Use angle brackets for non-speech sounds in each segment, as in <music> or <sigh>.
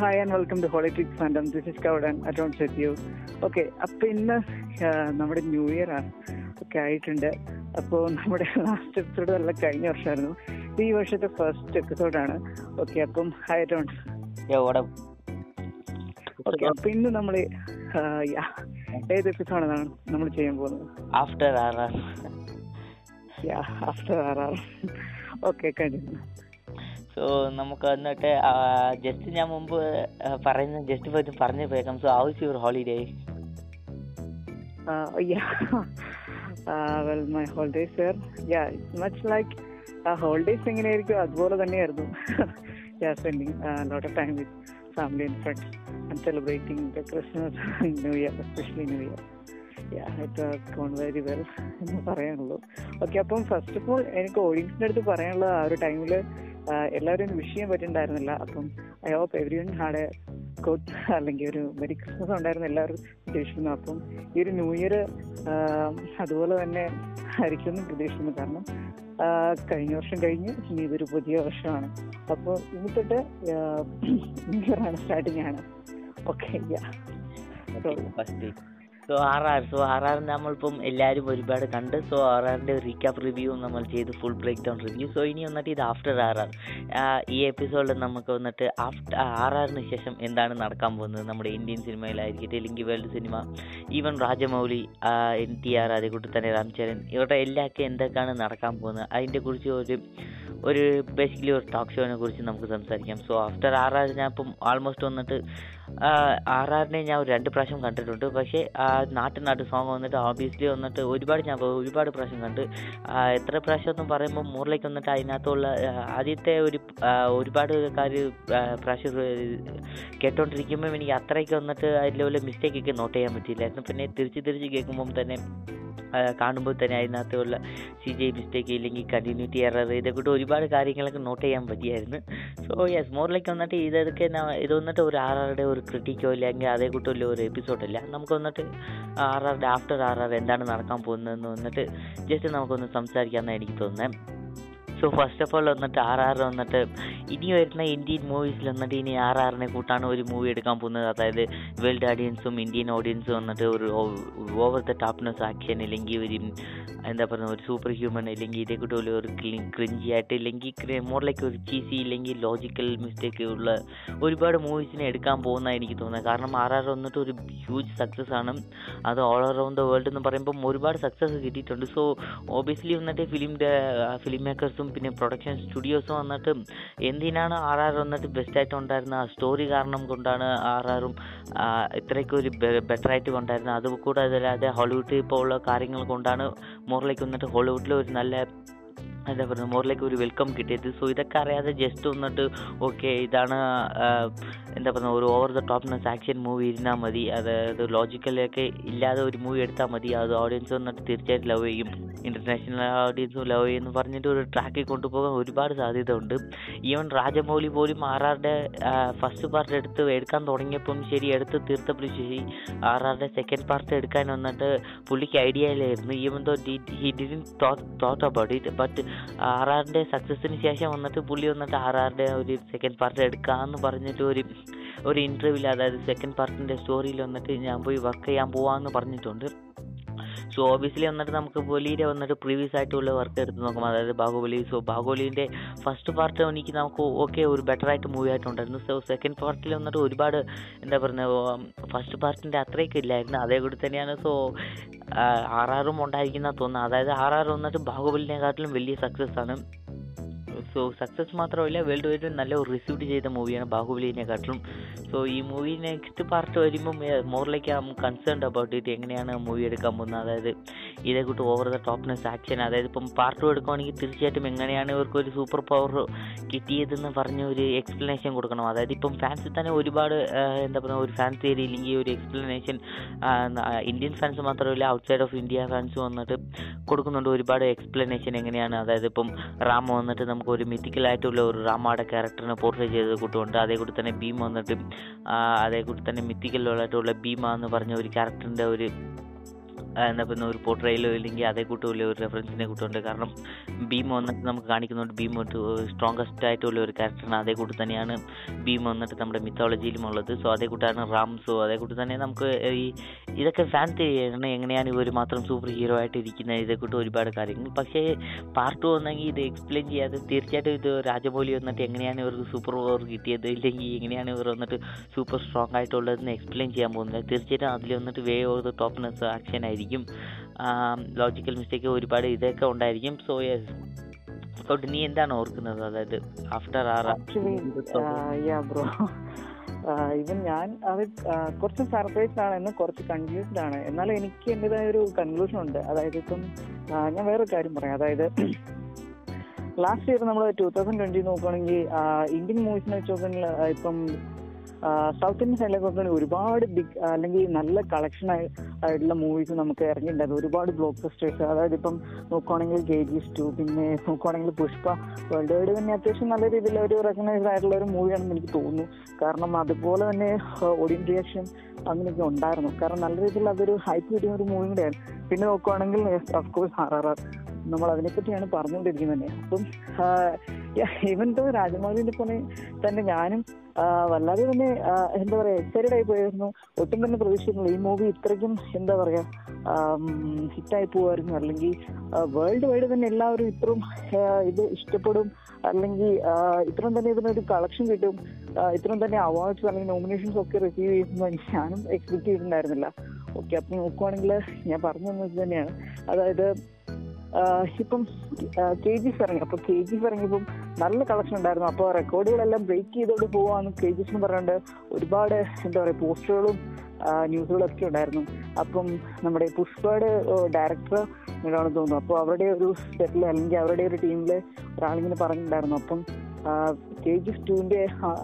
Hi and welcome to ഹോളിറ്റിക്സ് fandom this is കൗഡൻ അറ്റോൺസ് സെറ്റ് യു ഓക്കെ അപ്പം ഇന്ന് നമ്മുടെ ന്യൂ ഇയർ ആണ് ഒക്കെ ആയിട്ടുണ്ട്. അപ്പോൾ നമ്മുടെ ലാസ്റ്റ് എപ്പിസോഡ് നല്ല കഴിഞ്ഞ വർഷമായിരുന്നു ഈ വർഷത്തെ ഫസ്റ്റ് എപ്പിസോഡാണ് ഓക്കെ അപ്പം ഹായ് അറ്റോൺസ്? ഓക്കെ അപ്പൊ ഇന്ന് നമ്മൾ ഏത് ആണ് നമ്മൾ ചെയ്യാൻ പോകുന്നത്? After R R after R R okay കഴിഞ്ഞു. സോ നമുക്ക് എന്നിട്ട് ജസ്റ്റ് ഞാൻ മുമ്പ് പറയുന്ന ജസ്റ്റ് പോയിട്ട് പറഞ്ഞു പോയേക്കാം so how's your holiday Uh, uh, here, yeah, it's much like uh, holidays എങ്ങനെയായിരിക്കും അതുപോലെ തന്നെയായിരുന്നു with family and friends and celebrating the Christmas and New Year, especially New Year. Yeah, it has gone very well എന്ന് പറയാനുള്ളൂ okay അപ്പം first of all എനിക്ക് ഓഡിയൻസിന്റെ അടുത്ത് പറയാനുള്ളത് ആ ഒരു ടൈമിൽ എല്ലാവരും വിഷ് ചെയ്യാൻ പറ്റുന്നുണ്ടായിരുന്നില്ല അപ്പം I hope everyone had a good അല്ലെങ്കിൽ ഒരു മെരി ക്രിസ്മസ് ഉണ്ടായിരുന്നു എല്ലാവരും പ്രതീക്ഷിക്കുന്നു. അപ്പം ഈ ഒരു ന്യൂ ഇയർ അതുപോലെ തന്നെ ആയിരിക്കും എന്ന് പ്രതീക്ഷിക്കുന്നു. കാരണം കഴിഞ്ഞ വർഷം കഴിഞ്ഞ് ഇനി ഇതൊരു പുതിയ വർഷമാണ്. അപ്പോൾ ഇനി തൊട്ട് ആണ് സ്റ്റാർട്ടിങ് ആണ്. Okay first so R R so R R നമ്മളിപ്പം എല്ലാവരും ഒരുപാട് കണ്ട് സോ ആർ ആറിന്റെ റീക്യാപ്പ് റിവ്യൂ നമ്മൾ ചെയ്ത് full breakdown review so ഇനി വന്നിട്ട് ഇത് ആഫ്റ്റർ ആർ ആർ. ഈ എപ്പിസോഡിൽ നമുക്ക് വന്നിട്ട് ആഫ്റ്റർ ആർ ആറിന് ശേഷം എന്താണ് നടക്കാൻ പോകുന്നത്? നമ്മുടെ ഇന്ത്യൻ സിനിമയിലായിരിക്കട്ടെ അല്ലെങ്കിൽ world cinema even Rajamouli N T R അതേക്കൂട്ട് തന്നെ രാംചരൺ ഇവരുടെ എല്ലാവർക്കും എന്തൊക്കെയാണ് നടക്കാൻ പോകുന്നത്? അതിന്റെ കുറിച്ച് ഒരു ഒരു ബേസിക്കലി ഒരു ടോക്ക് ഷോനെ കുറിച്ച് നമുക്ക് സംസാരിക്കാം. സോ ആഫ്റ്റർ ആർ ആർ ഞാൻ ഇപ്പം ആൾമോസ്റ്റ് വന്നിട്ട് ആർ ആറിനെ ഞാൻ രണ്ട് പ്രാവശ്യം കണ്ടിട്ടുണ്ട്. പക്ഷേ ആ നാട്ടു നാട്ടു സോങ് വന്നിട്ട് ഓബിയസ്ലി വന്നിട്ട് ഒരുപാട് ഞാൻ ഒരുപാട് പ്രാവശ്യം കണ്ട്. എത്ര പ്രാവശ്യം എന്ന് പറയുമ്പോൾ മുറിലേക്ക് വന്നിട്ട് അതിനകത്തുള്ള ആദ്യത്തെ ഒരു ഒരുപാട് കാര്യം പ്രാവശ്യം കേട്ടോണ്ടിരിക്കുമ്പോൾ എനിക്ക് അത്രയ്ക്ക് വന്നിട്ട് അതിലെ മിസ്റ്റേക്ക് ഒക്കെ നോട്ട് ചെയ്യാൻ പറ്റിയില്ലായിരുന്നു. പിന്നെ തിരിച്ച് തിരിച്ച് കേൾക്കുമ്പം തന്നെ കാണുമ്പോൾ തന്നെ അതിനകത്തുള്ള സി ജി മിസ്റ്റേക്ക് ഇല്ലെങ്കിൽ കണ്ടിന്യൂറ്റി എറർ ഇതൊക്കെ ഒരുപാട് കാര്യങ്ങളൊക്കെ നോട്ട് ചെയ്യാൻ പറ്റിയായിരുന്നു. സോ യെസ് മോറിലേക്ക് വന്നിട്ട് ഇതൊക്കെ ഇത് വന്നിട്ട് ഒരു ആർ ആറുടെ ഒരു ക്രിട്ടിക്കോ ഇല്ലെങ്കിൽ അതേ കൂട്ടുള്ള ഒരു എപ്പിസോഡല്ല നമുക്ക് വന്നിട്ട് ആർ ആറുടെ ആഫ്റ്റർ ആർ ആർ എന്താണ് നടക്കാൻ പോകുന്നതെന്ന് വന്നിട്ട് ജസ്റ്റ് നമുക്കൊന്ന് സംസാരിക്കാമെന്നാണ് എനിക്ക് തോന്നുന്നത്. സോ ഫസ്റ്റ് ഓഫ് ഓൾ വന്നിട്ട് ആർ ആർ വന്നിട്ട് ഇനി വരുന്ന ഇന്ത്യൻ മൂവീസിൽ വന്നിട്ട് ഇനി ആർ ആറിനെ കൂട്ടാണ് ഒരു മൂവി എടുക്കാൻ പോകുന്നത്. അതായത് വേൾഡ് ഓഡിയൻസും ഇന്ത്യൻ ഓഡിയൻസും വന്നിട്ട് ഒരു ഓവർ ദ ടോപ്നെസ് ആക്ഷൻ ഇല്ലെങ്കിൽ ഒരു എന്താ പറയുക ഒരു സൂപ്പർ ഹ്യൂമൻ ഇല്ലെങ്കിൽ ഇതേ കൂട്ടുള്ള ഒരു ക്രിഞ്ചി ആയിട്ട് ഇല്ലെങ്കിൽ മോറിലേക്ക് ഒരു ചീസി ഇല്ലെങ്കിൽ ലോജിക്കൽ മിസ്റ്റേക്ക് ഉള്ള ഒരുപാട് മൂവീസിനെ എടുക്കാൻ പോകുന്ന എനിക്ക് തോന്നുന്നത്. കാരണം ആർ ആർ വന്നിട്ട് ഒരു ഹ്യൂജ് സക്സസ് ആണ്. അത് ഓൾ അറൗണ്ട് ദ വേൾഡ് എന്ന് പറയുമ്പം ഒരുപാട് സക്സസ് കിട്ടിയിട്ടുണ്ട്. സോ ഓബിയസ്ലി വന്നിട്ട് ഫിലിം ഫിലിം മേക്കേഴ്സും പിന്നെ പ്രൊഡക്ഷൻ സ്റ്റുഡിയോസ് വന്നിട്ട് എന്തിനാണ് ആർ ആർ വന്നിട്ട് ബെസ്റ്റായിട്ട് ഉണ്ടായിരുന്നത് ആ സ്റ്റോറി കാരണം കൊണ്ടാണ് ആർ ആറും ഇത്രയ്ക്ക് ഒരു ബെറ്റർ ആയിട്ട് കൊണ്ടായിരുന്നത്. അതുകൂടാതെ അല്ലാതെ ഹോളിവുഡ് ഇപ്പോൾ ഉള്ള കാര്യങ്ങൾ കൊണ്ടാണ് മോറിലേക്ക് വന്നിട്ട് ഹോളിവുഡിൽ ഒരു നല്ല എന്താ പറയുക മോറിലേക്ക് ഒരു വെൽക്കം കിട്ടിയത്. സോ ഇതൊക്കെ അറിയാതെ ജസ്റ്റ് വന്നിട്ട് ഓക്കെ ഇതാണ് എന്താ പറയുക ഒരു over the topness action movie ഇരുന്നാൽ മതി. അതായത് ലോജിക്കലൊക്കെ ഇല്ലാതെ ഒരു മൂവി എടുത്താൽ മതി. അത് ഓഡിയൻസ് വന്നിട്ട് തീർച്ചയായിട്ടും ലവ് ചെയ്യും. ഇന്റർനാഷണൽ ഓഡിയൻസും ലവ് ചെയ്യുമെന്ന് പറഞ്ഞിട്ട് ഒരു ട്രാക്കിൽ കൊണ്ടുപോകാൻ ഒരുപാട് സാധ്യത ഉണ്ട് ഈവൻ രാജമൗലി പോലും ആർ ആറിന്റെ ഫസ്റ്റ് പാർട്ട് എടുത്ത് എടുക്കാൻ തുടങ്ങിയപ്പം ശരി എടുത്ത് തീർത്തപ്പോൾ ശരി ആർ ആറിന്റെ സെക്കൻഡ് പാർട്ട് എടുക്കാൻ വന്നിട്ട് പുള്ളിക്ക് ഐഡിയ ഇല്ലായിരുന്നു. Even though he didn't thought about it but R ആറിന്റെ സക്സസിന് ശേഷം വന്നിട്ട് പുള്ളി വന്നിട്ട് ആർ ആറിന്റെ ഒരു സെക്കൻഡ് പാർട്ട് എടുക്കാമെന്ന് പറഞ്ഞിട്ട് ഒരു ഒരു ഇന്റർവ്യൂവിൽ അതായത് സെക്കൻഡ് പാർട്ടിന്റെ സ്റ്റോറിയിൽ വന്നിട്ട് ഞാൻ പോയി വർക്ക് ചെയ്യാൻ പോവാമെന്ന് പറഞ്ഞിട്ടുണ്ട്. സോ ഓബിയസ്ലി വന്നിട്ട് നമുക്ക് ബൊലിയുടെ വന്നിട്ട് പ്രീവിയസ് ആയിട്ടുള്ള വർക്ക് എടുത്ത് നോക്കാം. അതായത് ബാഹുബലി. സോ ബാഹുബലിന്റെ ഫസ്റ്റ് പാർട്ട് എനിക്ക് നമുക്ക് ഓക്കെ ഒരു ബെറ്റർ ആയിട്ട് മൂവി ആയിട്ടുണ്ടായിരുന്നു. സോ സെക്കൻഡ് പാർട്ടിൽ വന്നിട്ട് ഒരുപാട് എന്താ പറയുക ഫസ്റ്റ് പാർട്ടിന്റെ അത്രയൊക്കെ ഇല്ലായിരുന്നു. അതേ കൂടി തന്നെയാണ്. സോ ആർ ആറും ഉണ്ടായിരിക്കുന്ന തോന്നുന്നത് അതായത് ആർ ആർ വന്നിട്ട് ബാഹുബലിനെക്കാട്ടിലും വലിയ സക്സസ് ആണ്. സോ സക്സസ് മാത്രമല്ല വേൾഡ് വൈഡ് നല്ല റിസീവ്ഡ് ചെയ്ത മൂവിയാണ് ബാഹുബലിനെക്കാട്ടിലും. സോ ഈ മൂവി നെക്സ്റ്റ് പാർട്ട് വരുമ്പം മോറിലേക്ക് ഐ കൺസേൺഡ് അബൌട്ട് ഇറ്റ് എങ്ങനെയാണ് മൂവി എടുക്കാൻ പോകുന്നത്? അതായത് ഇതേ കൂട്ട് ഓവർ ദ ടോപ്പ്നെസ് ആക്ഷൻ അതായത് ഇപ്പം പാർട്ട് ടു എടുക്കുവാണെങ്കിൽ തീർച്ചയായിട്ടും എങ്ങനെയാണ് ഇവർക്ക് ഒരു സൂപ്പർ പവർ കിട്ടിയതെന്ന് പറഞ്ഞ ഒരു എക്സ്പ്ലനേഷൻ കൊടുക്കണം. അതായത് ഇപ്പം ഫാൻസിൽ തന്നെ ഒരുപാട് എന്താ പറയുക ഒരു ഫാൻ തിയറി ഇല്ലെങ്കിൽ ഒരു എക്സ്പ്ലനേഷൻ ഇന്ത്യൻ ഫാൻസ് മാത്രമല്ല ഔട്ട്സൈഡ് ഓഫ് ഇന്ത്യ ഫാൻസ് വന്നിട്ട് കൊടുക്കുന്നുണ്ട് ഒരുപാട് എക്സ്പ്ലനേഷൻ എങ്ങനെയാണ്. അതായത് ഇപ്പം റാമ വന്നിട്ട് നമുക്ക് ഒരു മിത്തിക്കലായിട്ടുള്ള ഒരു റാമയുടെ ക്യാരക്ടറിനെ പോർട്രേ ചെയ്ത് കൂട്ടുമുണ്ട് അതേ കൂടി തന്നെ ഭീം വന്നിട്ട് അതേ കൂടി തന്നെ മിത്തിക്കലായിട്ടുള്ള ഭീമ എന്ന് പറഞ്ഞ ഒരു ക്യാരക്ടറിന്റെ ഒരു എന്താ പറയുക ഒരു പോർട്രയിലോ ഇല്ലെങ്കിൽ അതേ കൂട്ടുള്ള ഒരു റെഫറൻസിനെ കൂട്ടുണ്ട് കാരണം ഭീമ വന്നിട്ട് നമുക്ക് കാണിക്കുന്നുണ്ട്. ഭീമ ഒരു സ്ട്രോങ്കസ്റ്റ് ആയിട്ടുള്ള ഒരു ക്യാരക്ടറാണ് അതേ കൂട്ട് തന്നെയാണ് ഭീമ വന്നിട്ട് നമ്മുടെ മിത്തോളജിയിലും ഉള്ളത് സോ അതേ കൂട്ടാണ് റാം സോ അതേ കൂട്ട് തന്നെ നമുക്ക് ഈ ഇതൊക്കെ ഫാൻ ചെയ്യണം എങ്ങനെയാണ് ഇവർ മാത്രം സൂപ്പർ ഹീറോ ആയിട്ട് ഇരിക്കുന്നത്? ഇതേ കൂട്ട് ഒരുപാട് കാര്യങ്ങൾ. പക്ഷേ പാർട്ട് ടു വന്നെങ്കിൽ ഇത് എക്സ്പ്ലെയിൻ ചെയ്യാതെ തീർച്ചയായിട്ടും ഇത് രാജമൗലി വന്നിട്ട് എങ്ങനെയാണ് ഇവർക്ക് സൂപ്പർ പവർ കിട്ടിയത്? ഇല്ലെങ്കിൽ എങ്ങനെയാണ് ഇവർ വന്നിട്ട് സൂപ്പർ സ്ട്രോങ് ആയിട്ടുള്ളതെന്ന് എക്സ്പ്ലെയിൻ ചെയ്യാൻ പോകുന്നത്? തീർച്ചയായിട്ടും അതിൽ വന്നിട്ട് വേ ദ ടോപ്പ്നെസ് ആക്ഷൻ ആയിരിക്കും. ലോജിക്കൽ മിസ്റ്റേക്ക് ഒരുപാട് ഇതൊക്കെ ഉണ്ടായിരിക്കും. സോ യെസ് അതുകൊണ്ട് നീ എന്താണ് ഓർക്കുന്നത്? അതായത് ആഫ്റ്റർ ആർ ബ്രോ ഇവൻ ഞാൻ അത് കുറച്ച് സർപ്രൈസ്ഡ് ആണ്. എന്ന് കുറച്ച് കൺഫ്യൂസ്ഡ് ആണ്. എന്നാലും എനിക്ക് എന്റെതായ ഒരു കൺക്ലൂഷൻ ഉണ്ട്. അതായത് ഇപ്പം ഞാൻ വേറൊരു കാര്യം പറയാം. അതായത് ലാസ്റ്റ് ഇയർ നമ്മൾ ടൂ തൗസൻഡ് ട്വന്റി നോക്കുകയാണെങ്കിൽ ഇന്ത്യൻ മൂവീസിനെ വെച്ച് നോക്കുകയാണെങ്കിൽ ഇപ്പം സൗത്ത് ഇന്ത്യൻ സൈഡിലേക്ക് ഒരുപാട് ബിഗ് അല്ലെങ്കിൽ നല്ല കളക്ഷൻ ആയിട്ടുള്ള മൂവീസ് നമുക്ക് ഇറങ്ങിയിട്ടുണ്ടായിരുന്നു ഒരുപാട് ബ്ലോക്ക് ബസ്റ്റേഴ്സ് അതായത് ഇപ്പം നോക്കുകയാണെങ്കിൽ കെ ജിസ് ടു പിന്നെ നോക്കുകയാണെങ്കിൽ പുഷ്പ വേൾഡ് വൈഡ് തന്നെ അത്യാവശ്യം നല്ല രീതിയിൽ ഒരു റെക്കഗ്നൈസ്ഡ് ആയിട്ടുള്ള ഒരു മൂവിയാണെന്ന് എനിക്ക് തോന്നുന്നു. കാരണം അതുപോലെ തന്നെ ഓഡിയൻ റിയാക്ഷൻ അങ്ങനെയൊക്കെ ഉണ്ടായിരുന്നു. കാരണം നല്ല രീതിയിൽ അതൊരു ഹൈപ്പ് കിട്ടിയ ഒരു മൂവി കൂടെയാണ്. പിന്നെ നോക്കുകയാണെങ്കിൽ of course R R R നമ്മൾ അതിനെപ്പറ്റിയാണ് പറഞ്ഞുകൊണ്ടിരിക്കുന്നത് തന്നെ. അപ്പം ഈവൻ തോ രാജമൗലിന്റെ പോലെ തന്നെ ഞാനും വല്ലാതെ തന്നെ എന്താ പറയാ എക്സൈറ്റഡ് ആയി പോയിരുന്നു ഒട്ടും തന്നെ പ്രതീക്ഷിക്കുന്നില്ല ഈ മൂവി ഇത്രയ്ക്കും എന്താ പറയാ ഹിറ്റായി പോവായിരുന്നു. അല്ലെങ്കിൽ വേൾഡ് വൈഡ് തന്നെ എല്ലാവരും ഇത്രയും ഇത് ഇഷ്ടപ്പെടും. അല്ലെങ്കിൽ ഇത്രയും തന്നെ ഇതിനൊരു കളക്ഷൻ കിട്ടും. ഇത്രയും തന്നെ അവാർഡ്സ് അല്ലെങ്കിൽ നോമിനേഷൻസ് ഒക്കെ റിസീവ് ചെയ്യുന്ന ഞാനും എക്സ്പെക്ട് ചെയ്തിട്ടുണ്ടായിരുന്നില്ല. ഓക്കെ അപ്പം നോക്കുവാണെങ്കിൽ ഞാൻ പറഞ്ഞു തന്നത് തന്നെയാണ് അതായത് ഇപ്പം കെ ജിസ് ഇറങ്ങി. അപ്പൊ കെ ജിസ് ഇറങ്ങിയപ്പം നല്ല കളക്ഷൻ ഉണ്ടായിരുന്നു. അപ്പോൾ റെക്കോർഡുകളെല്ലാം ബ്രേക്ക് ചെയ്തോണ്ട് പോവാന്ന് കെ ജിസ് എന്ന് പറഞ്ഞുകൊണ്ട് ഒരുപാട് എന്താ പറയുക പോസ്റ്ററുകളും ന്യൂസുകളും ഒക്കെ ഉണ്ടായിരുന്നു. അപ്പം നമ്മുടെ പുഷ്പയുടെ ഡയറക്ടർ ഇതാണെന്ന് തോന്നുന്നു. അപ്പോൾ അവരുടെ ഒരു സെറ്റിൽ അല്ലെങ്കിൽ അവരുടെ ഒരു ടീമിൽ ഒരാളിങ്ങനെ പറഞ്ഞിട്ടുണ്ടായിരുന്നു. അപ്പം കെ ജി ടുവിന്റെ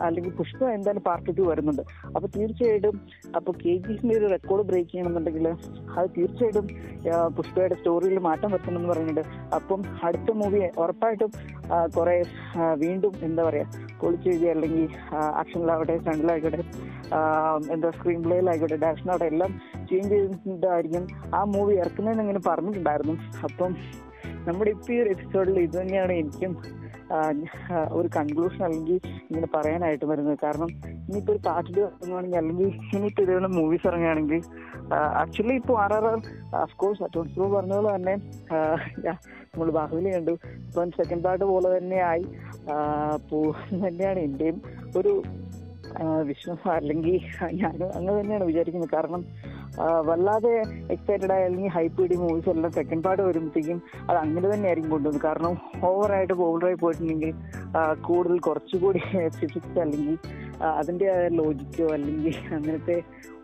അല്ലെങ്കിൽ പുഷ്പ എന്തായാലും പാർട്ട് ടു വരുന്നുണ്ട് അപ്പൊ തീർച്ചയായിട്ടും അപ്പൊ കെ ജിസിന്റെ ഒരു റെക്കോർഡ് ബ്രേക്ക് ചെയ്യണമെന്നുണ്ടെങ്കിൽ അത് തീർച്ചയായിട്ടും പുഷ്പയുടെ സ്റ്റോറിയിൽ മാറ്റം വരുത്തണമെന്ന് പറയുന്നുണ്ട്. അപ്പം അടുത്ത മൂവി ഉറപ്പായിട്ടും കുറെ വീണ്ടും എന്താ പറയാ പൊളിച്ചെഴുതി അല്ലെങ്കിൽ ആക്ഷനിലാവട്ടെ സ്റ്റണ്ടിലായിക്കോട്ടെ എന്താ സ്ക്രീൻ പ്ലേയിലായിക്കോട്ടെ ഡയറക്ഷനാവട്ടെ എല്ലാം ചേഞ്ച് ചെയ്തിട്ടുണ്ടായിരിക്കും. ആ മൂവി ഇറക്കുന്നതെന്ന് ഇങ്ങനെ പറഞ്ഞിട്ടുണ്ടായിരുന്നു. അപ്പം നമ്മുടെ ഇപ്പൊ ഈ ഒരു എപ്പിസോഡിൽ ഇത് തന്നെയാണ് എനിക്കും ഒരു കൺക്ലൂഷൻ അല്ലെങ്കിൽ ഇങ്ങനെ പറയാനായിട്ട് വരുന്നത്. കാരണം ഇനിയിപ്പോ ഒരു പാട്ടിൽ ഇറങ്ങുകയാണെങ്കിൽ അല്ലെങ്കിൽ ഇനിയിപ്പോ ഇതേപോലെ മൂവീസ് ഇറങ്ങുകയാണെങ്കിൽ ആക്ച്വലി ഇപ്പോൾ R R R of course അറ്റോൺസ് പ്രോ പറഞ്ഞ പോലെ തന്നെ നമ്മൾ ബാഹുബലി കണ്ടു. ഇപ്പം സെക്കൻഡ് പാർട്ട് പോലെ തന്നെയായി തന്നെയാണ് എന്റെയും ഒരു വിശ്വാസം അല്ലെങ്കിൽ ഞാൻ അങ്ങനെ തന്നെയാണ് വിചാരിക്കുന്നത്. കാരണം വല്ലാതെ എക്സൈറ്റഡ് ആയ. അല്ലെങ്കിൽ ഹൈപ്പ് കിട്ടിയ മൂവീസ് എല്ലാം സെക്കൻഡ് പാർട്ട് വരുമ്പോഴത്തേക്കും അത് അങ്ങനെ തന്നെ ആയിരിക്കും കൊണ്ടുവന്നത്. കാരണം ഓവറായിട്ട് പോളറായി പോയിട്ടുണ്ടെങ്കിൽ കൂടുതൽ കുറച്ചുകൂടി <laughs> ഫിസിക്സ് അല്ലെങ്കിൽ അതിന്റെ ലോജിക്കോ അല്ലെങ്കിൽ അങ്ങനത്തെ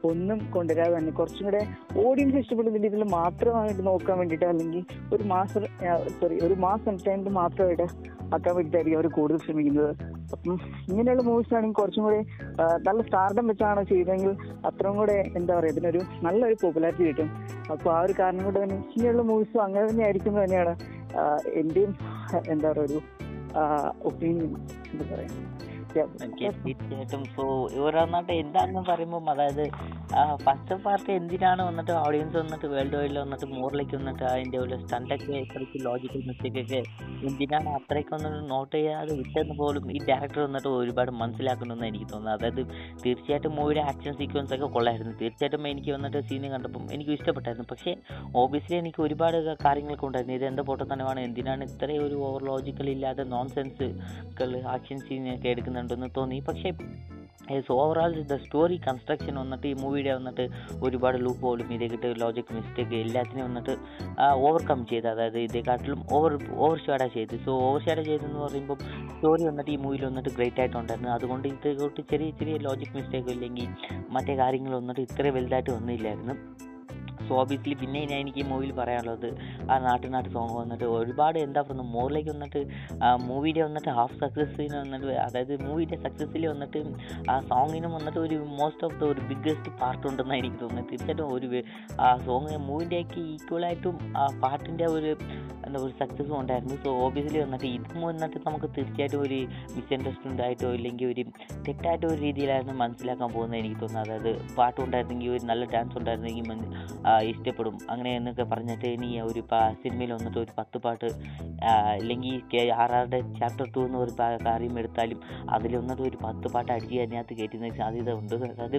ഒന്നും കൊണ്ടുവരാതെ തന്നെ കുറച്ചും കൂടെ ഓഡിയൻസ് ഇഷ്ടപ്പെടുന്ന രീതിയിൽ മാത്രമായിട്ട് നോക്കാൻ വേണ്ടിയിട്ട് അല്ലെങ്കിൽ ഒരു മാസം സോറി ഒരു മാസം എന്റർടൈൻമെന്റ് മാത്രമായിട്ട് ആക്കാൻ വേണ്ടിയിട്ടായിരിക്കും അവർ കൂടുതൽ ശ്രമിക്കുന്നത്. അപ്പം ഇങ്ങനെയുള്ള മൂവീസ് ആണെങ്കിൽ കുറച്ചും കൂടെ നല്ല സ്റ്റാർഡം വെച്ചാണ് ചെയ്തതെങ്കിൽ അത്രയും കൂടെ എന്താ പറയുക ഇതിനൊരു നല്ലൊരു പോപ്പുലാരിറ്റി കിട്ടും. അപ്പോൾ ആ ഒരു കാരണം കൊണ്ട് തന്നെ ഇങ്ങനെയുള്ള മൂവീസും അങ്ങനെ തന്നെ ആയിരിക്കും തന്നെയാണ് എന്റെയും എന്താ പറയുക ഒരു ഒപ്പീനിയൻ എന്താ പറയാ. ഓക്കെ തീർച്ചയായിട്ടും സോ ഇവരന്നിട്ട് എന്താണെന്ന് പറയുമ്പോൾ അതായത് ഫസ്റ്റ് പാർട്ട് എന്തിനാണ് വന്നിട്ട് ഓഡിയൻസ് വന്നിട്ട് വേൾഡ് വൈഡിൽ വന്നിട്ട് മോറിലേക്ക് വന്നിട്ട് അതിന്റെ ഒരു സ്റ്റണ്ടൊക്കെ ഇത്രയ്ക്ക് ലോജിക്കൽ മിസ്റ്റേക്ക് ഒക്കെ എന്തിനാണ് അത്രയ്ക്ക് വന്നിട്ട് നോട്ട് ചെയ്യാതെ വിട്ടെന്ന് പോലും ഈ ഡയറക്ടർ വന്നിട്ട് ഒരുപാട് മനസ്സിലാക്കണമെന്ന് എനിക്ക് തോന്നുന്നത് അതായത് തീർച്ചയായിട്ടും മൂവിയുടെ ആക്ഷൻ സീക്വൻസ് ഒക്കെ കൊള്ളായിരുന്നു. തീർച്ചയായിട്ടും എനിക്ക് വന്നിട്ട് സീന് കണ്ടപ്പം എനിക്ക് ഇഷ്ടപ്പെട്ടായിരുന്നു. പക്ഷേ ഓബിയസ്ലി എനിക്ക് ഒരുപാട് കാര്യങ്ങളൊക്കെ ഉണ്ടായിരുന്നു. ഇത് എന്താ പൊട്ടത്തനമാണ്? എന്തിനാണ് ഇത്രയും ഒരു ഓവർ ലോജിക്കൽ ഇല്ലാതെ നോൺ സെൻസ് ആക്ഷൻ സീനൊക്കെ എടുക്കുന്നുണ്ടെന്ന് തോന്നി. പക്ഷേ so overall the story construction വന്നിട്ട് ഈ മൂവിയുടെ വന്നിട്ട് ഒരുപാട് ലൂപ്പ് പോലും ഇതേക്കിട്ട് ലോജിക് മിസ്റ്റേക്ക് എല്ലാത്തിനും വന്നിട്ട് ഓവർകം ചെയ്ത്. അതായത് ഇതേക്കാട്ടിലും ഓവർ ഓവർ ഷാഡ ചെയ്ത്. സോ ഓവർ ഷാഡ ചെയ്തെന്ന് പറയുമ്പോൾ സ്റ്റോറി വന്നിട്ട് ഈ മൂവിയിൽ വന്നിട്ട് ഗ്രേറ്റ് ആയിട്ടുണ്ടായിരുന്നു. അതുകൊണ്ട് ഇതേക്കൂട്ട് ചെറിയ ചെറിയ ലോജിക് മിസ്റ്റേക്കും ഇല്ലെങ്കിൽ മറ്റേ കാര്യങ്ങൾ വന്നിട്ട് ഇത്ര വലുതായിട്ട് വന്നില്ലായിരുന്നു. സോ ഓബിയസ്ലി പിന്നെ ഞാൻ എനിക്ക് ഈ മൂവിയിൽ പറയാനുള്ളത് ആ നാട്ടു നാട്ടു സോങ് വന്നിട്ട് ഒരുപാട് എന്താ പറയുന്നത് മോറിലേക്ക് വന്നിട്ട് മൂവിയുടെ വന്നിട്ട് ഹാഫ് സക്സസ്സിന് വന്നിട്ട് അതായത് മൂവിയുടെ സക്സസ്സിൽ വന്നിട്ട് ആ സോങ്ങിനും വന്നിട്ട് ഒരു മോസ്റ്റ് ഓഫ് ദ ഒരു ബിഗ്ഗസ്റ്റ് പാർട്ട് ഉണ്ടെന്നാണ് എനിക്ക് തോന്നുന്നത് തീർച്ചയായിട്ടും ഒരു ആ സോങ് മൂവിന്റെയൊക്കെ ഈക്വലായിട്ടും ആ പാട്ടിന്റെ ഒരു എന്താ ഒരു സക്സസ്സും ഉണ്ടായിരുന്നു. സോ ഓബിയസ്ലി വന്നിട്ട് ഇതും വന്നിട്ട് നമുക്ക് തീർച്ചയായിട്ടും ഒരു മിസ്അണ്ടർസ്റ്റാൻഡ് ആയിട്ടോ ഇല്ലെങ്കിൽ ഒരു തെറ്റായിട്ടോ ഒരു രീതിയിലായിരുന്നു മനസ്സിലാക്കാൻ പോകുന്നത് എനിക്ക് തോന്നുന്നത് അതായത് പാട്ടുണ്ടായിരുന്നെങ്കിൽ ഒരു നല്ല ഡാൻസ് ഉണ്ടായിരുന്നെങ്കിൽ ഇഷ്ടപ്പെടും. അങ്ങനെ എന്നൊക്കെ പറഞ്ഞിട്ട് ഇനി ഒരു സിനിമയിൽ വന്നിട്ട് ഒരു പത്ത് പാട്ട് അല്ലെങ്കിൽ കെ ആർ ആറുടെ ചാപ്റ്റർ ടു എന്ന് ഒരു കാര്യം എടുത്താലും അതിൽ വന്നിട്ട് ഒരു പത്ത് പാട്ട് അടിച്ച് അതിനകത്ത് കയറ്റുന്ന സാധ്യത ഉണ്ട്. അത്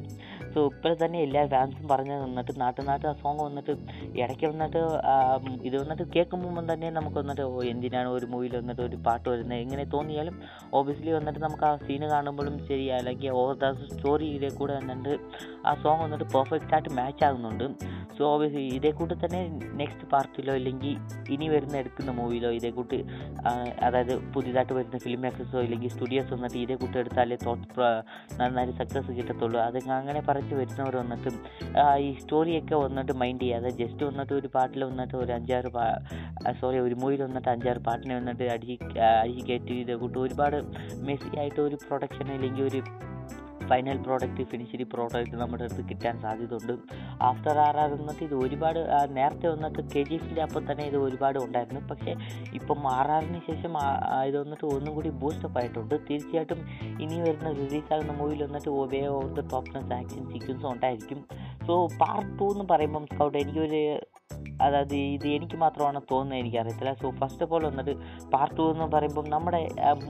സോ ഇപ്പോൾ തന്നെ എല്ലാ ഫാൻസും പറഞ്ഞ് വന്നിട്ട് നാട്ടു നാട്ട് ആ സോങ് വന്നിട്ട് ഇടയ്ക്ക് വന്നിട്ട് ഇത് വന്നിട്ട് കേൾക്കുമ്പോൾ തന്നെ നമുക്ക് വന്നിട്ട് ഓ എന്തിനാണ് ഒരു മൂവിയിൽ വന്നിട്ട് ഒരു പാട്ട് വരുന്നത്? എങ്ങനെ തോന്നിയാലും ഓബിയസ്ലി വന്നിട്ട് നമുക്ക് ആ സീന് കാണുമ്പോഴും ശരി അല്ലെങ്കിൽ ഓവർ ദ സ്റ്റോറിയിലെ കൂടെ വന്നിട്ട് ആ സോങ് വന്നിട്ട് പെർഫെക്റ്റ് ആയിട്ട് മാച്ച് ആകുന്നുണ്ട്. സോ ഓബിയസ്ലി ഇതേ കൂട്ട് തന്നെ നെക്സ്റ്റ് പാർട്ടിലോ ഇല്ലെങ്കിൽ ഇനി വരുന്ന എടുക്കുന്ന മൂവിയിലോ ഇതേ കൂട്ട് അതായത് പുതിയതായിട്ട് വരുന്ന ഫിലിം മേക്കേഴ്സോ ഇല്ലെങ്കിൽ സ്റ്റുഡിയോസ് വന്നിട്ട് ഇതേ കൂട്ട് എടുത്താലേ തോട്ട് നന്നായി സക്സസ് കിട്ടത്തുള്ളൂ. അത് അങ്ങനെ പറഞ്ഞ് വരുന്നവർ വന്നിട്ട് ഈ സ്റ്റോറിയൊക്കെ വന്നിട്ട് മൈൻഡ് ചെയ്യാതെ ജസ്റ്റ് വന്നിട്ട് ഒരു പാട്ടിൽ വന്നിട്ട് ഒരു അഞ്ചാറ് പാ സോറി ഒരു മൂവിയിൽ വന്നിട്ട് അഞ്ചാറ് പാട്ടിനെ വന്നിട്ട് അടിച്ച് അടിച്ച് കയറ്റി ഇതേ കൂട്ട് ഒരുപാട് മെസ്സി ആയിട്ട് ഒരു പ്രൊഡക്ഷൻ അല്ലെങ്കിൽ ഒരു ഫൈനൽ പ്രോഡക്റ്റ് ഫിനിഷ്ഡ് പ്രോഡക്റ്റ് നമ്മുടെ അടുത്ത് കിട്ടാൻ സാധ്യതയുണ്ട് ആഫ്റ്റർ ആർ ആർ എന്നൊക്കെ ഇത് ഒരുപാട് നേരത്തെ വന്നിട്ട് കെ ജി എഫിന്റെ അപ്പം തന്നെ ഇത് ഒരുപാട് ഉണ്ടായിരുന്നു പക്ഷേ ഇപ്പം ആർ ആറിന് ശേഷം ഇത് വന്നിട്ട് ഒന്നും കൂടി ബൂസ്റ്റപ്പ് ആയിട്ടുണ്ട് തീർച്ചയായിട്ടും ഇനി വരുന്ന റിലീസ് ആകുന്ന മൂവിയിൽ വന്നിട്ട് over of the top action സീക്വൻസും ഉണ്ടായിരിക്കും സോ പാർട്ട് ടു എന്ന് പറയുമ്പം സ്കൗട്ട് എനിക്കൊരു അതായത് ഇത് എനിക്ക് മാത്രമാണ് തോന്നുന്നത് എനിക്കറിയത്തില്ല. സോ ഫസ്റ്റ് ഓഫ് ഓൾ വന്നിട്ട് പാർട്ട് ടു എന്ന് പറയുമ്പം നമ്മുടെ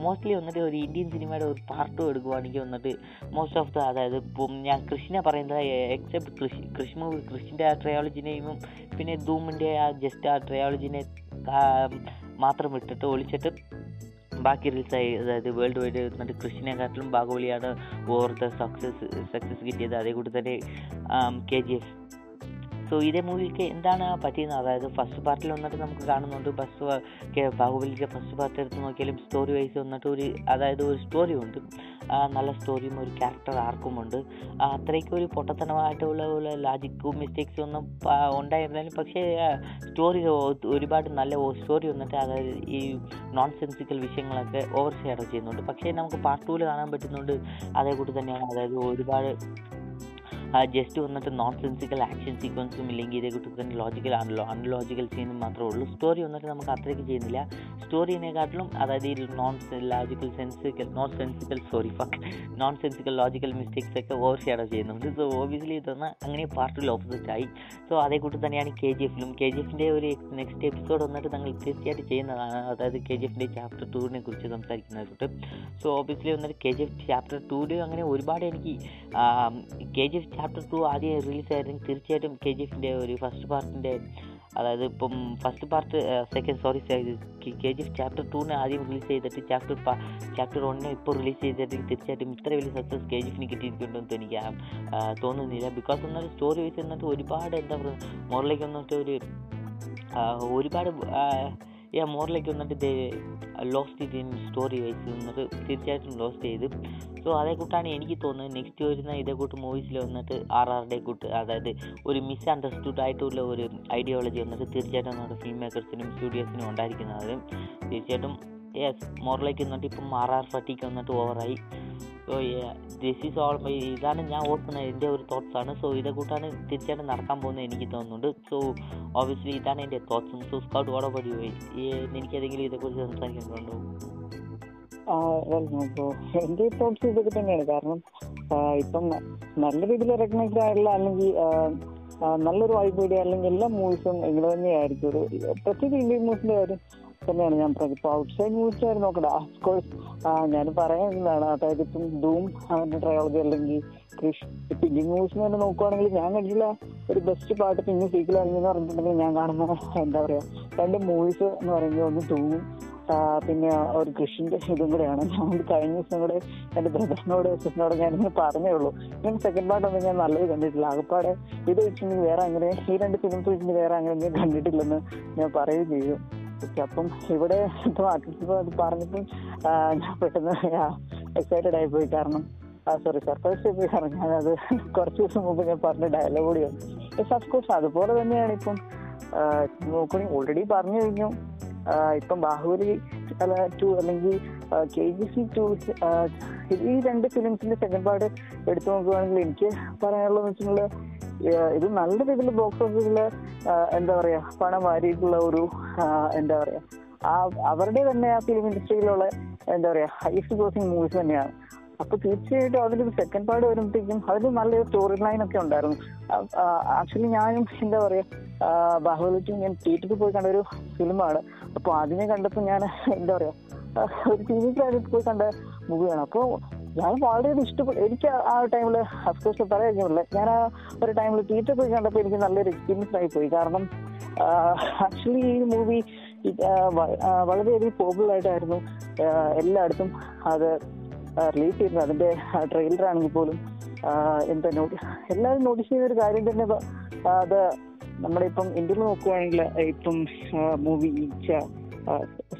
മോസ്റ്റ്ലി വന്നിട്ട് ഒരു ഇന്ത്യൻ സിനിമയുടെ ഒരു പാർട്ട് ടു എടുക്കുവാണെങ്കിൽ വന്നിട്ട് മോസ്റ്റ് ഓഫ് ദ അതായത് ഇപ്പം ഞാൻ കൃഷിനെ പറയുന്നത് എക്സെപ്റ്റ് കൃഷി കൃഷി മൂവി കൃഷിന്റെ ആ ട്രയോളജിനെയും പിന്നെ ധൂമിന്റെ ആ ജസ്റ്റ് ആ ട്രയോളജിനെ മാത്രം വിട്ടിട്ട് ഒളിച്ചിട്ട് ബാക്കി റീൽസായി അതായത് വേൾഡ് വൈഡ് എന്നിട്ട് കൃഷിനെക്കാട്ടിലും ബാഹുബലിയാണ് ഓവർ ദ സക്സസ് സക്സസ് കിട്ടിയത്. അതേ കൂടി തന്നെ കെ ജി എഫ് സോ ഇതേ മൂവിക്ക് എന്താണ് പറ്റിയെന്ന്? അതായത് ഫസ്റ്റ് പാർട്ടിൽ വന്നിട്ട് നമുക്ക് കാണുന്നുണ്ട് ബസ് ബാഹുബലിക്ക് ഫസ്റ്റ് പാർട്ട് എടുത്ത് നോക്കിയാലും സ്റ്റോറി വൈസ് വന്നിട്ട് ഒരു അതായത് ഒരു സ്റ്റോറി ഉണ്ട്. നല്ല സ്റ്റോറിയും ഒരു ക്യാരക്ടർ ആർക്കും ഉണ്ട്. അത്രയ്ക്ക് ഒരു പൊട്ടത്തനമായിട്ടുള്ള ലാജിക്കും മിസ്റ്റേക്സും ഒന്നും ഉണ്ടായിരുന്നാലും പക്ഷേ സ്റ്റോറി ഒരുപാട് നല്ല സ്റ്റോറി വന്നിട്ട് അതായത് ഈ നോൺ സെൻസിക്കൽ വിഷയങ്ങളൊക്കെ ഓവർ ഷെയർ ചെയ്യുന്നുണ്ട്. പക്ഷേ നമുക്ക് പാർട്ട് ടൂവിൽ കാണാൻ പറ്റുന്നുണ്ട്. അതേ കൂടി തന്നെയാണ്. അതായത് ഒരുപാട് ജസ്റ്റ് വന്നിട്ട് നോൺ സെൻസിക്കൽ ആക്ഷൻ സീക്വൻസും ഇല്ലെങ്കിൽ ഇതേ കൂട്ടി തന്നെ ലോജിക്കൽ ആണല്ലോ അൺലോജിക്കൽ സീനും മാത്രമേ ഉള്ളൂ. സ്റ്റോറി വന്നിട്ട് നമുക്ക് അത്രയ്ക്ക് ചെയ്യുന്നില്ല. സ്റ്റോറിനെക്കാട്ടിലും അതായത് ഈ non logical sensical non sensical sorry fuck non sensical logical mistakes ഒക്കെ ഓവർ ഷെയർ ചെയ്യുന്നുണ്ട് സോ ഓബിയസ്ലി ഇതൊന്ന് അങ്ങനെ പാർട്ടിൽ ഓപ്പോസിറ്റ് ആയി. സോ അതേ കൂട്ടി തന്നെയാണ് കെ ജി എഫിലും കെ ജി എഫിന്റെ ഒരു നെക്സ്റ്റ് എപ്പിസോഡ് വന്നിട്ട് ഞങ്ങൾ തീർച്ചയായിട്ടും ചെയ്യുന്നതാണ്. അതായത് കെ ജി എഫിന്റെ ചാപ്റ്റർ ടൂറിനെ കുറിച്ച് സംസാരിക്കുന്നതായിട്ട്. സോ ഓബിയസ്ലി വന്നിട്ട് കെ ജി എഫ് ചാപ്റ്റർ ടൂവിൽ അങ്ങനെ ഒരുപാട് എനിക്ക് K G F chapter two ആദ്യം റിലീസ് ആയിരുന്നെങ്കിൽ തീർച്ചയായിട്ടും കെ ജി എഫിന്റെ ഒരു ഫസ്റ്റ് പാർട്ടിന്റെ അതായത് ഇപ്പം first part second sorry K G F chapter ടൂവിനെ ആദ്യം റിലീസ് ചെയ്തിട്ട് ചാപ്റ്റർ ചാപ്റ്റർ വണ്ണിനെ ഇപ്പോൾ റിലീസ് ചെയ്തിട്ട് തീർച്ചയായിട്ടും ഇത്ര വലിയ സക്സസ് കെ ജി എഫിന് കിട്ടിയിരിക്കുന്നുണ്ടെന്ന് എനിക്ക് തോന്നുന്നില്ല. ബിക്കോസ് എന്നാൽ സ്റ്റോറി വൈസ് എന്നിട്ട് ഒരുപാട് എന്താ പറയുക മോറിലേക്ക് വന്നിട്ട് ഒരു ഒരുപാട് യാ മോറിലേക്ക് വന്നിട്ട് ഇത് ലോസ്റ്റ് ഇൻ സ്റ്റോറി വൈസ് വന്നിട്ട് തീർച്ചയായിട്ടും ലോസ്റ്റ് ചെയ്ത്. സോ അതേ കൂട്ടാണ് എനിക്ക് തോന്നുന്നത്. നെക്സ്റ്റ് വരുന്ന ഇതേ കൂട്ട് മൂവീസിൽ വന്നിട്ട് ആർ ആറുടെ കൂട്ട് അതായത് ഒരു മിസ് അണ്ടർസ്റ്റുഡ് ആയിട്ടുള്ള ഒരു ഐഡിയോളജി വന്നിട്ട് തീർച്ചയായിട്ടും നമ്മുടെ ഫിലിം മേക്കേഴ്സിനും സ്റ്റുഡിയോസിനും ഉണ്ടായിരിക്കുന്നത്. തീർച്ചയായിട്ടും യെസ് മോറിലേക്ക് വന്നിട്ട് ഇപ്പം ആർ ആർ ഫട്ടിക്ക് വന്നിട്ട് ഓവറായി so this is all my ഇതാണ് ഞാൻ ഓർക്കുന്നത്. എന്റെ ഒരു തോട്ട്സാണ് സോ ഇതേ കൂട്ടാണ് തീർച്ചയായിട്ടും നടക്കാൻ പോകുന്നത് എനിക്ക് തോന്നുന്നുണ്ട്. സോ ഓബിയസ്ലി ഇതാണ് എന്റെ തോട്ട്സും സോ സ്കൗട്ട് ഓടെ പടി എനിക്ക് ഏതെങ്കിലും ഇതേക്കുറിച്ച് സംസാരിക്കുന്നുണ്ടോ എന്റെ തോട്ട്സ് ഇതൊക്കെ തന്നെയാണ്. കാരണം ഇപ്പം നല്ല രീതിയിൽ റെക്കഗ്നൈസ്ഡ് ആയിട്ടുള്ള അല്ലെങ്കിൽ നല്ലൊരു വൈബ് അല്ലെങ്കിൽ എല്ലാ മൂവീസും ഇങ്ങനെ തന്നെയായിരിക്കും. ഒരു പ്രത്യേകിച്ച് ഇന്ത്യൻ മൂവീസിന്റെ കാര്യം. തന്നെയാണ് ഞാൻ ഇപ്പൊ ഔട്ട്സൈഡ് മൂവീസ് ആയിരുന്നു നോക്കട്ടെ അഫ്കോഴ്സ് ഞാൻ പറയുന്നതാണ്. അതായത് ഇപ്പം ധൂം അവന്റെ ട്രയോളജി അല്ലെങ്കിൽ ക്രിഷ് ഇന്ത്യൻ മൂവീസ് തന്നെ നോക്കുവാണെങ്കിൽ ഞാൻ കണ്ടിട്ടുള്ള ഒരു ബെസ്റ്റ് പാട്ട് പിന്നെ സീക്കിൾ എന്ന് പറഞ്ഞിട്ടുണ്ടെങ്കിൽ ഞാൻ കാണുന്ന എന്താ പറയാ രണ്ട് മൂവീസ് എന്ന് പറയുന്നത് ഒന്ന് ധൂമും പിന്നെ ഒരു കൃഷിന്റെ ഇതും കൂടെയാണ്. ഞാൻ കഴിഞ്ഞ ദിവസം കൂടെ എന്റെ ബ്രദറിനോട് സിസ്റ്ററിനോട് ഞാൻ ഇങ്ങനെ പറഞ്ഞേ ഉള്ളൂ. ഞാൻ സെക്കൻഡ് പാർട്ട് ഒന്നും ഞാൻ നല്ലത് കണ്ടിട്ടില്ല. ആകപ്പാടെ ഇത് വെച്ചിട്ടുണ്ടെങ്കിൽ വേറെ അങ്ങനെ ഈ രണ്ട് ഫിലിംസ് വെച്ചിട്ടുണ്ടെങ്കിൽ വേറെ അങ്ങനെ ഞാൻ കണ്ടിട്ടില്ലെന്ന് ഞാൻ പറയുകയും ചെയ്തു ഓക്കെ അപ്പം ഇവിടെ ഇപ്പൊ ആർട്ടിസ്റ്റ് അത് ഞാൻ പെട്ടെന്ന് എക്സൈറ്റഡ് ആയിപ്പോയി കാരണം സോറി സർപ്രൈസ് ചെയ്ത് കാരണം ഞാനത് കുറച്ച് ദിവസം മുമ്പ് ഞാൻ പറഞ്ഞ ഡയലോഗ് കൂടി വന്നു യെസ് അഫ്കോഴ്സ് അതുപോലെ തന്നെയാണ് ഇപ്പം നോക്കുകയാണെങ്കിൽ ഓൾറെഡി പറഞ്ഞു കഴിഞ്ഞു. ഇപ്പം ബാഹുബലി അല്ല ടു അല്ലെങ്കിൽ കെ ജി സി ടു ഈ രണ്ട് ഫിലിംസിന്റെ സെക്കൻഡ് പാർട്ട് എടുത്തു നോക്കുകയാണെങ്കിൽ എനിക്ക് പറയാനുള്ളതെന്ന് വെച്ചിട്ടുണ്ടെങ്കിൽ ഇത് നല്ല രീതിയിൽ ബോക്സ് ഓഫീസിൽ എന്താ പറയാ പണം വാരിയിട്ടുള്ള ഒരു എന്താ പറയാ ആ അവരുടെ തന്നെ ആ ഫിലിം ഇൻഡസ്ട്രിയിലുള്ള എന്താ പറയാ ഹൈസ്റ്റ് ഗ്രോസിംഗ് മൂവീസ് തന്നെയാണ്. അപ്പൊ തീർച്ചയായിട്ടും അതിലൊരു സെക്കൻഡ് പാർട്ട് വരുമ്പോഴത്തേക്കും അതിൽ നല്ലൊരു സ്റ്റോറി ലൈൻ ഒക്കെ ഉണ്ടായിരുന്നു. ആക്ച്വലി ഞാനും എന്താ പറയാ ബാഹുബലിക്ക് ഞാൻ തിയേറ്ററിൽ പോയി കണ്ട ഒരു ഫിലിമാണ് അപ്പൊ അതിനെ കണ്ടപ്പോൾ ഞാൻ എന്താ പറയാ ഒരു ടി വി പോയി കണ്ട മൂവിയാണ് അപ്പോൾ ഞാൻ വളരെ ഇഷ്ടപ്പെട്ടു എനിക്ക് ആ- ടൈമിൽ അഫ്കോഴ്സ് പറയാറില്ല ഞാൻ ആ ഒരു ടൈമിൽ തിയേറ്ററിൽ പോയി കണ്ടപ്പോൾ എനിക്ക് നല്ലൊരു എക്സ്പീരിയൻസ് ആയി പോയി. കാരണം ആക്ച്വലി ഈ മൂവി വളരെയധികം പോപ്പുലർ ആയിട്ടായിരുന്നു. എല്ലായിടത്തും അത് റിലീസ് ചെയ്യുന്നത് അതിന്റെ ട്രെയിലർ ആണെങ്കിൽ പോലും എന്താ നോട്ടി എല്ലാവരും നോട്ടീസ് ചെയ്ത ഒരു കാര്യം തന്നെ അത് നമ്മുടെ ഇപ്പം ഇന്ത്യയിൽ നോക്കുവാണെങ്കിൽ ഇപ്പം മൂവി ഈച്ച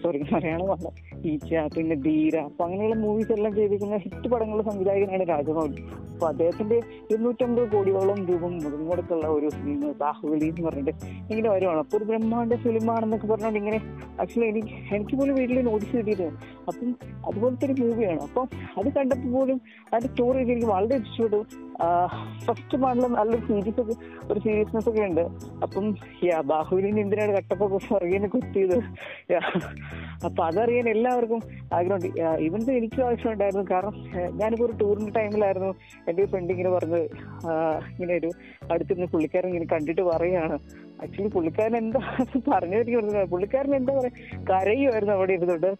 സോറി മലയാളമല്ല. ഈച്ച പിന്നെ ധീര. അപ്പൊ അങ്ങനെയുള്ള മൂവീസ് എല്ലാം ചെയ്തിരിക്കുന്ന ഹിറ്റ് പടങ്ങളുടെ സംവിധായകനാണ് രാജമൗലി അപ്പൊ അദ്ദേഹത്തിന്റെ ഇരുന്നൂറ്റമ്പത് കോടിയോളം രൂപ മുതൽമുടക്കുള്ള ഒരു ഫിലിം ബാഹുബലി എന്ന് പറഞ്ഞിട്ട് ഇങ്ങനെ വരുവാണ്. അപ്പൊ ഒരു ബ്രഹ്മാണ്ട ഫിലിമാണെന്നൊക്കെ പറഞ്ഞുകൊണ്ട് ഇങ്ങനെ ആക്ച്വലി എനിക്ക് എനിക്ക് പോലും വീട്ടിൽ നോട്ടീസ് കിട്ടിയിരുന്നു അപ്പം അതുപോലത്തെ ഒരു മൂവിയാണ് അപ്പം അത് കണ്ടപ്പോൾ പോലും അതിന്റെ സ്റ്റോറി എനിക്ക് വളരെ ഇഷ്ടപ്പെട്ടു. ഫസ്റ്റ് മോഡൽ നല്ലൊരു സീരീസ് ഒക്കെ ഒരു സീരിയസ്നെസ് ഒക്കെ ഉണ്ട്. അപ്പം യാ ബാഹുബലിന് എന്തിനാണ് കട്ടപ്പൊക്കെ പറയുന്ന കുത്തിയത്. അപ്പൊ അതറിയാൻ എല്ലാവർക്കും ആഗ്രഹമുണ്ട്. ഇവന്റെ എനിക്കും ആവശ്യമുണ്ടായിരുന്നു. കാരണം ഞാനിപ്പോ ഒരു ടൂറിന്റെ ടൈമിലായിരുന്നു എന്റെ ഫ്രണ്ട് ഇങ്ങനെ പറഞ്ഞത് ഇങ്ങനെ ഒരു അടുത്തിരുന്ന് പുള്ളിക്കാരൻ ഇങ്ങനെ കണ്ടിട്ട് പറയാണ് ആക്ച്വലി പുള്ളിക്കാരൻ എന്താ <laughs> പറഞ്ഞു പുള്ളിക്കാരൻ എന്താ പറയാ കരയുമായിരുന്നു അവിടെ ഇരുന്നിട്ട്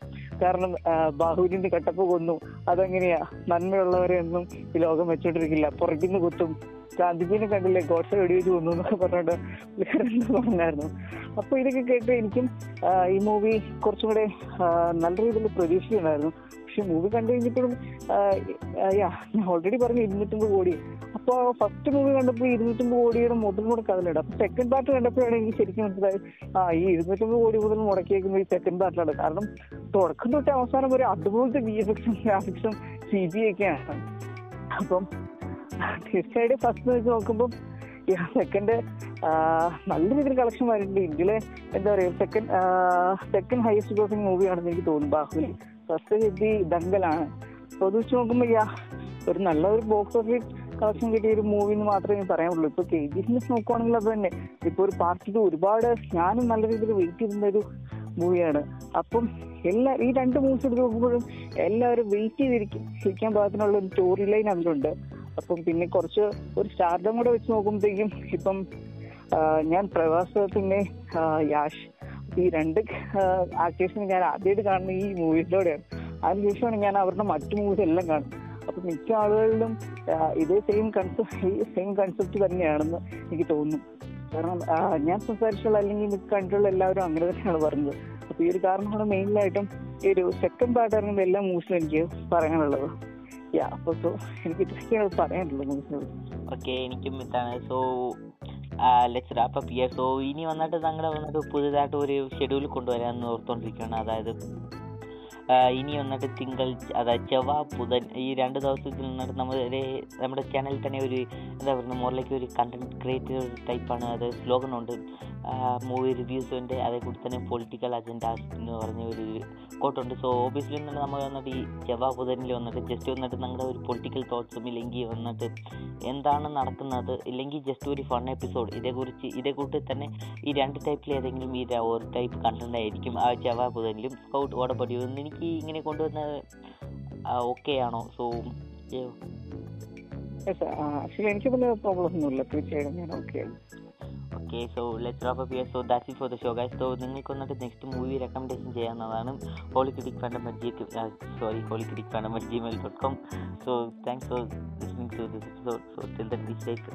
കാരണം ബാഹുലിന്റെ കട്ടപ്പ് കൊന്നു. അതെങ്ങനെയാ? നന്മയുള്ളവരെ ഒന്നും ഈ ലോകം വെച്ചോണ്ടിരിക്കില്ല. പുറകിന്ന് കുത്തും. ഗാന്ധിജിനെ കണ്ടില്ലേ? ഗോഡ്സെ വെടിവെച്ച് കൊന്നു എന്നൊക്കെ പറഞ്ഞിട്ട് പുള്ളിക്കാരൻ പറഞ്ഞായിരുന്നു. അപ്പൊ ഇതൊക്കെ കേട്ട് എനിക്കും ഈ മൂവി കുറച്ചും കൂടെ നല്ല രീതിയിൽ പ്രതീക്ഷിക്കുന്നുണ്ടായിരുന്നു. പക്ഷെ മൂവി കണ്ടു കഴിഞ്ഞപ്പോഴും ഞാൻ ഓൾറെഡി പറഞ്ഞു ഇരുന്നൂറ്റമ്പത് കോടി. അപ്പൊ ഫസ്റ്റ് മൂവി കണ്ടപ്പോൾ ഇരുന്നൂറ്റമ്പത് കോടിയുടെ മുതൽ കൂടെ കഥലുണ്ട് അപ്പൊ സെക്കൻഡ് പാർട്ട് കണ്ടപ്പോഴാണ് എനിക്ക് ശരിക്കും മനസ്സിലായത് ആ ഈ ഇരുന്നൂറ്റമ്പത് കോടി മുതൽ മുടക്കിയേക്കുന്ന ഈ സെക്കൻഡ് പാർട്ടിലാണ് കാരണം തുടക്കം തൊട്ട് അവസാനം വരെ അതുപോലത്തെ വി എഫ് എക്സും ഗ്രാഫിക്സും സി ജി ഒക്കെയാണ്. അപ്പം തീർച്ചയായിട്ടും ഫസ്റ്റ് വെച്ച് നോക്കുമ്പോൾ സെക്കൻഡ് നല്ല രീതിയിൽ കളക്ഷൻ വരുന്നുണ്ട് ഇന്ത്യയിലെ എന്താ പറയുക സെക്കൻഡ് സെക്കൻഡ് ഹയസ്റ്റ് ഗ്രോസിംഗ് മൂവിയാണെന്ന് എനിക്ക് തോന്നുന്നു ബാഹുബലി. ഫസ്റ്റ് ഹിന്ദി ദങ്കലാണ് അപ്പൊ അത് വെച്ച് യാ ഒരു നല്ല ഒരു ബോക്സ് ഓഫീസ് കളക്ഷൻ കിട്ടിയ ഒരു മൂവി എന്ന് മാത്രമേ ഞാൻ പറയാനുള്ളൂ. ഇപ്പൊ കെ ജി എഫിനെ നോക്കുവാണെങ്കിൽ അത് തന്നെ. ഇപ്പൊ ഒരു പാർട്ടി ഒരുപാട് ഞാനും നല്ല രീതിയിൽ വെയിറ്റ് ചെയ്യുന്ന ഒരു മൂവിയാണ് അപ്പം എല്ലാ ഈ രണ്ട് മൂവീസ് എടുത്ത് നോക്കുമ്പോഴും എല്ലാവരും വെയിറ്റ് ചെയ്തിരിക്കും. ഇരിക്കാൻ പാകത്തിനുള്ള ഒരു സ്റ്റോറി ലൈൻ അതിലുണ്ട്. അപ്പം പിന്നെ കുറച്ച് ഒരു സ്റ്റാർഡം കൂടെ വെച്ച് നോക്കുമ്പോഴത്തേക്കും ഇപ്പം ഞാൻ പ്രവാസ പിന്നെ യാഷ് ഈ രണ്ട് ആക്ടേഴ്സിനെ ഞാൻ ആദ്യമായിട്ട് കാണുന്ന ഈ മൂവീസിലൂടെയാണ്. അതിനുശേഷമാണ് ഞാൻ അവരുടെ മറ്റു മൂവീസ് എല്ലാം കാണുന്നത്. അപ്പൊ മിക്ക ആളുകളിലും ഇതേ സെയിം കൺസെപ്റ്റ് സെയിം കൺസെപ്റ്റ് തന്നെയാണെന്ന് എനിക്ക് തോന്നുന്നു. കാരണം ഞാൻ സംസാരിച്ചുള്ള അല്ലെങ്കിൽ കണ്ടിട്ടുള്ള എല്ലാവരും അങ്ങനെ തന്നെയാണ് പറഞ്ഞത്. അപ്പൊ ഈ ഒരു കാരണമാണ് മെയിനായിട്ടും ഈ ഒരു സെക്കൻഡ് പാർട്ട് ഇറങ്ങുന്ന എല്ലാ മൂവ്സിലും എനിക്ക് പറയാനുള്ളത്. യാ അപ്പൊ സോ എനിക്ക് ഇതൊക്കെയാണ് പറയാനുള്ളത് മൂവ്സിനോട് ഓക്കെ എനിക്കും ഇതാണ്. So let's wrap up so ഇനി വന്നിട്ട് ഞങ്ങൾ വന്നിട്ട് പുതിയതായിട്ട് ഒരു ഷെഡ്യൂൾ കൊണ്ടുവരാമെന്ന് ഓർത്തുകൊണ്ടിരിക്കുകയാണ് അതായത് ഇനി വന്നിട്ട് തിങ്കൾ അതായത് ചൊവ്വ ബുധൻ ഈ രണ്ട് ദിവസത്തിൽ നിന്നിട്ട് നമ്മൾ നമ്മുടെ ചാനലിൽ തന്നെ ഒരു എന്താ പറയുക മോറിലേക്ക് ഒരു കണ്ടന്റ് ക്രിയേറ്റർ ടൈപ്പാണ് അത് സ്ലോഗൻ ഉണ്ട്. മൂവി റിവ്യൂസ് ഉണ്ട്. അതേകൂടി തന്നെ പൊളിറ്റിക്കൽ അജൻഡാസ് എന്ന് പറഞ്ഞ ഒരു കോട്ടുണ്ട് സോ ഓബിയസ്ലി വന്നിട്ട് നമ്മൾ വന്നിട്ട് ഈ ചൊവ്വ ബുധനിൽ വന്നിട്ട് ജസ്റ്റ് വന്നിട്ട് നമ്മുടെ ഒരു പൊളിറ്റിക്കൽ തോട്ട്സും ഇല്ലെങ്കിൽ വന്നിട്ട് എന്താണ് നടക്കുന്നത്? ഇല്ലെങ്കിൽ ജസ്റ്റ് ഒരു ഫൺ എപ്പിസോഡ് ഇതേക്കുറിച്ച് ഇതേക്കൂട്ട് തന്നെ ഈ രണ്ട് ടൈപ്പിൽ ഏതെങ്കിലും ഈ ഒരു ടൈപ്പ് കണ്ടന്റ് ആയിരിക്കും. ആ ചെവ ബുധനിലും സ്കൗട്ട് ഓടപ്പടിയോ എന്ന് എനിക്ക് ഇങ്ങനെ കൊണ്ടുവന്ന ഓക്കെ ആണോ? സോ ആക്ച്വലി എനിക്ക് പിന്നെ പ്രോബ്ലം ഒന്നുമില്ല തീർച്ചയായിട്ടും ഞാൻ okay okay so let's up so that's it for the show guys so നിങ്ങൾക്ക് വന്നിട്ട് നെക്സ്റ്റ് മൂവി റെക്കമെൻഡേഷൻ ചെയ്യാവുന്നതാണ്. Holy critic fandom at G sorry holy critic fandom at Gmail dot com so thanks for listening to this episode so till then be safe